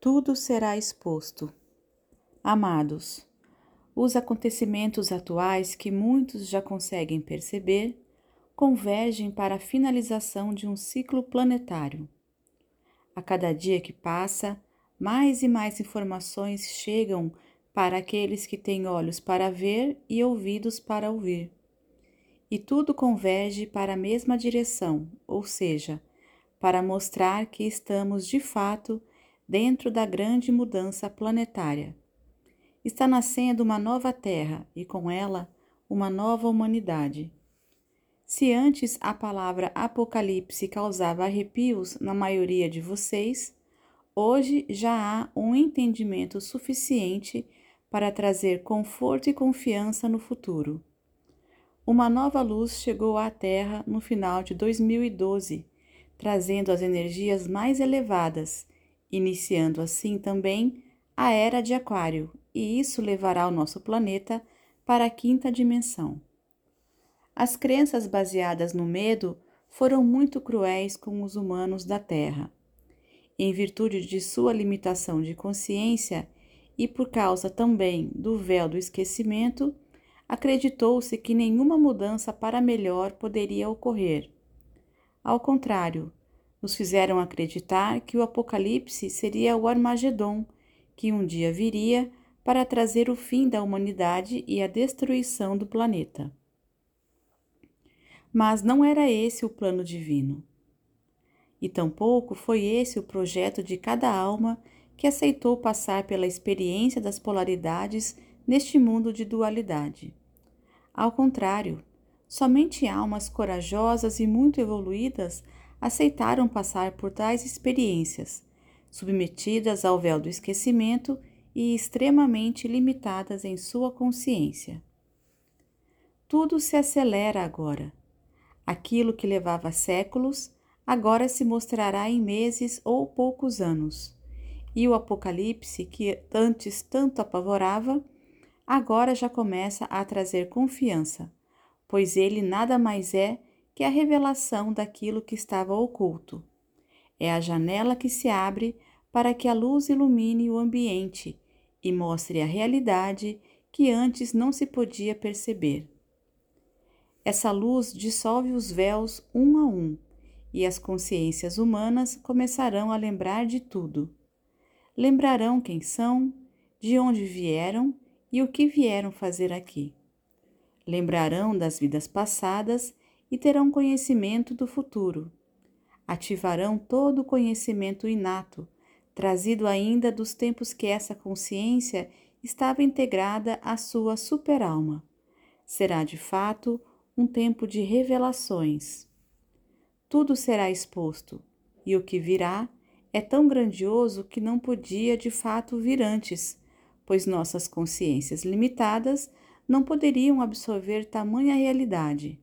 tudo será exposto. Amados, os acontecimentos atuais que muitos já conseguem perceber convergem para a finalização de um ciclo planetário. A cada dia que passa, mais e mais informações chegam para aqueles que têm olhos para ver e ouvidos para ouvir. E tudo converge para a mesma direção, ou seja, para mostrar que estamos de fato dentro da grande mudança planetária. Está nascendo uma nova Terra e com ela uma nova humanidade. Se antes a palavra Apocalipse causava arrepios na maioria de vocês, hoje já há um entendimento suficiente para trazer conforto e confiança no futuro. Uma nova luz chegou à Terra no final de 2012 trazendo as energias mais elevadas, iniciando assim também a era de Aquário, e isso levará o nosso planeta para a quinta dimensão. As crenças baseadas no medo foram muito cruéis com os humanos da Terra. Em virtude de sua limitação de consciência e por causa também do véu do esquecimento, acreditou-se que nenhuma mudança para melhor poderia ocorrer ao contrário, nos fizeram acreditar que o Apocalipse seria o Armagedon, que um dia viria para trazer o fim da humanidade e a destruição do planeta. Mas não era esse o plano divino. E tampouco foi esse o projeto de cada alma que aceitou passar pela experiência das polaridades neste mundo de dualidade. Ao contrário, Somente almas corajosas e muito evoluídas aceitaram passar por tais experiências, submetidas ao véu do esquecimento e extremamente limitadas em sua consciência. Tudo se acelera agora. Aquilo que levava séculos agora se mostrará em meses ou poucos anos. E o Apocalipse, que antes tanto apavorava, agora já começa a trazer confiança pois ele nada mais é que a revelação daquilo que estava oculto. É a janela que se abre para que a luz ilumine o ambiente e mostre a realidade que antes não se podia perceber. Essa luz dissolve os véus um a um e as consciências humanas começarão a lembrar de tudo. Lembrarão quem são, de onde vieram e o que vieram fazer aqui lembrarão das vidas passadas e terão conhecimento do futuro. Ativarão todo o conhecimento inato, trazido ainda dos tempos que essa consciência estava integrada à sua superalma. Será de fato um tempo de revelações. Tudo será exposto, e o que virá é tão grandioso que não podia de fato vir antes, pois nossas consciências limitadas não poderiam absorver tamanha realidade.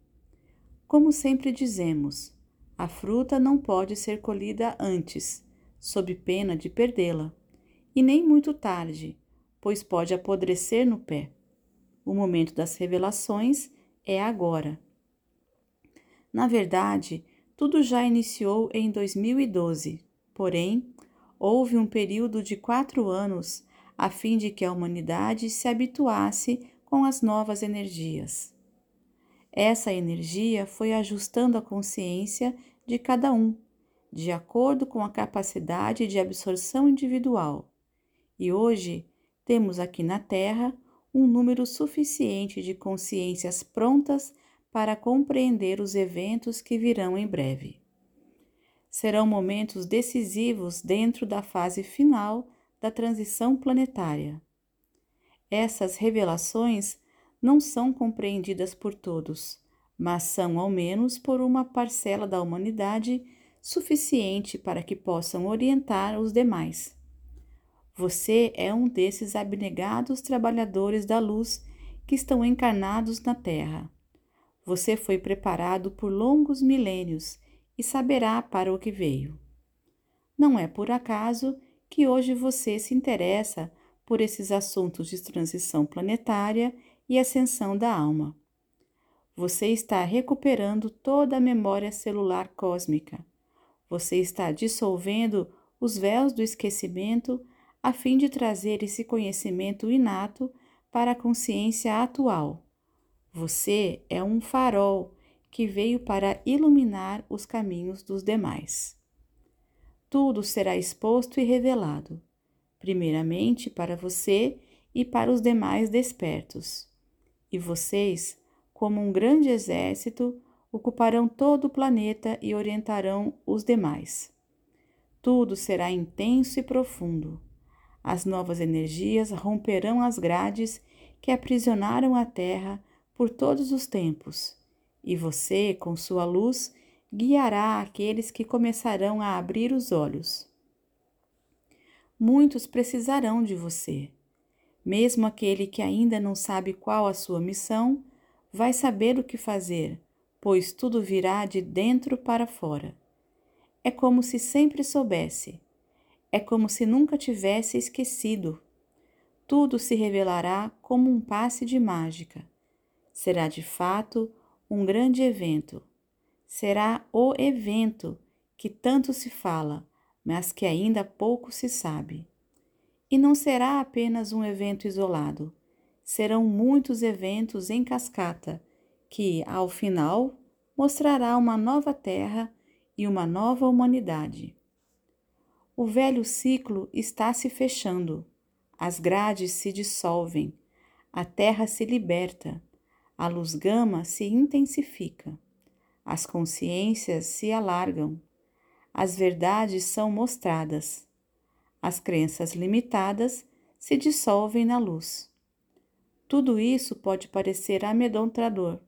Como sempre dizemos, a fruta não pode ser colhida antes, sob pena de perdê-la, e nem muito tarde, pois pode apodrecer no pé. O momento das revelações é agora. Na verdade, tudo já iniciou em 2012, porém, houve um período de quatro anos a fim de que a humanidade se habituasse com as novas energias. Essa energia foi ajustando a consciência de cada um, de acordo com a capacidade de absorção individual. E hoje temos aqui na Terra um número suficiente de consciências prontas para compreender os eventos que virão em breve. Serão momentos decisivos dentro da fase final da transição planetária. Essas revelações não são compreendidas por todos, mas são, ao menos, por uma parcela da humanidade suficiente para que possam orientar os demais. Você é um desses abnegados trabalhadores da luz que estão encarnados na Terra. Você foi preparado por longos milênios e saberá para o que veio. Não é por acaso que hoje você se interessa por esses assuntos de transição planetária e ascensão da alma. Você está recuperando toda a memória celular cósmica. Você está dissolvendo os véus do esquecimento a fim de trazer esse conhecimento inato para a consciência atual. Você é um farol que veio para iluminar os caminhos dos demais. Tudo será exposto e revelado, primeiramente para você e para os demais despertos. E vocês, como um grande exército, ocuparão todo o planeta e orientarão os demais. Tudo será intenso e profundo. As novas energias romperão as grades que aprisionaram a Terra por todos os tempos, e você, com sua luz, guiará aqueles que começarão a abrir os olhos. Muitos precisarão de você. Mesmo aquele que ainda não sabe qual a sua missão, vai saber o que fazer, pois tudo virá de dentro para fora. É como se sempre soubesse. É como se nunca tivesse esquecido. Tudo se revelará como um passe de mágica. Será de fato um grande evento. Será o evento que tanto se fala, mas que ainda pouco se sabe. E não será apenas um evento isolado. Serão muitos eventos em cascata, que, ao final, mostrará uma nova terra e uma nova humanidade. O velho ciclo está se fechando, as grades se dissolvem, a terra se liberta, a luz gama se intensifica, as consciências se alargam, as verdades são mostradas, as crenças limitadas se dissolvem na luz. Tudo isso pode parecer amedrontador,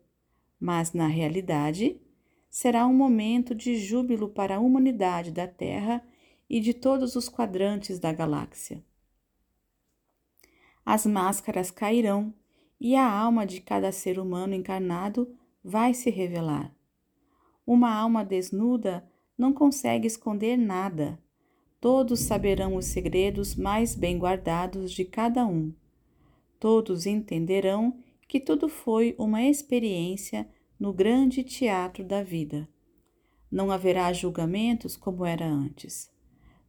mas na realidade será um momento de júbilo para a humanidade da Terra e de todos os quadrantes da galáxia. As máscaras cairão e a alma de cada ser humano encarnado vai se revelar. Uma alma desnuda não consegue esconder nada. Todos saberão os segredos mais bem guardados de cada um todos entenderão que tudo foi uma experiência no grande teatro da vida. Não haverá julgamentos como era antes.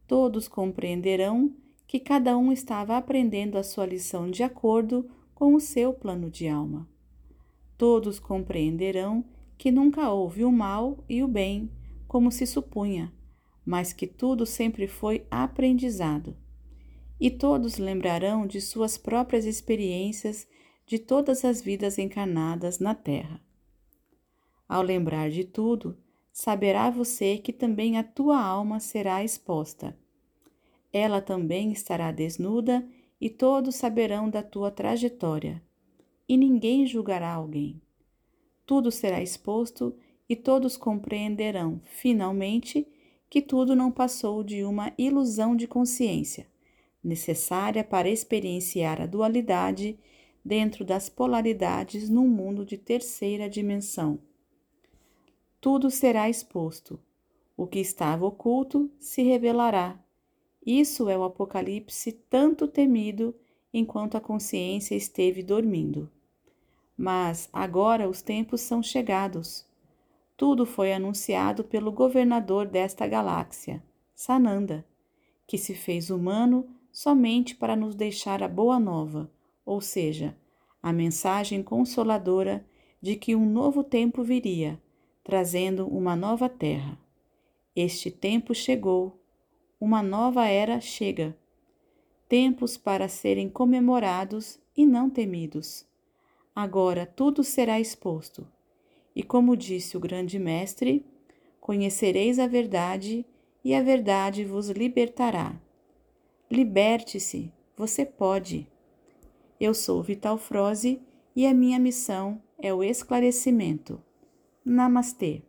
Todos compreenderão que cada um estava aprendendo a sua lição de acordo com o seu plano de alma. Todos compreenderão que nunca houve o mal e o bem, como se supunha, mas que tudo sempre foi aprendizado e todos lembrarão de suas próprias experiências de todas as vidas encarnadas na Terra. Ao lembrar de tudo, saberá você que também a tua alma será exposta. Ela também estará desnuda e todos saberão da tua trajetória, e ninguém julgará alguém. Tudo será exposto e todos compreenderão, finalmente, que tudo não passou de uma ilusão de consciência necessária para experienciar a dualidade dentro das polaridades num mundo de terceira dimensão. Tudo será exposto. O que estava oculto se revelará. Isso é o Apocalipse tanto temido enquanto a consciência esteve dormindo. Mas agora os tempos são chegados. Tudo foi anunciado pelo governador desta galáxia, Sananda, que se fez humano somente para nos deixar a boa nova, ou seja, a mensagem consoladora de que um novo tempo viria, trazendo uma nova terra. Este tempo chegou, uma nova era chega. Tempos para serem comemorados e não temidos. Agora tudo será exposto. E como disse o grande mestre, conhecereis a verdade e a verdade vos libertará. Liberte-se, você pode. Eu sou Vital Froze e a minha missão é o esclarecimento. Namastê.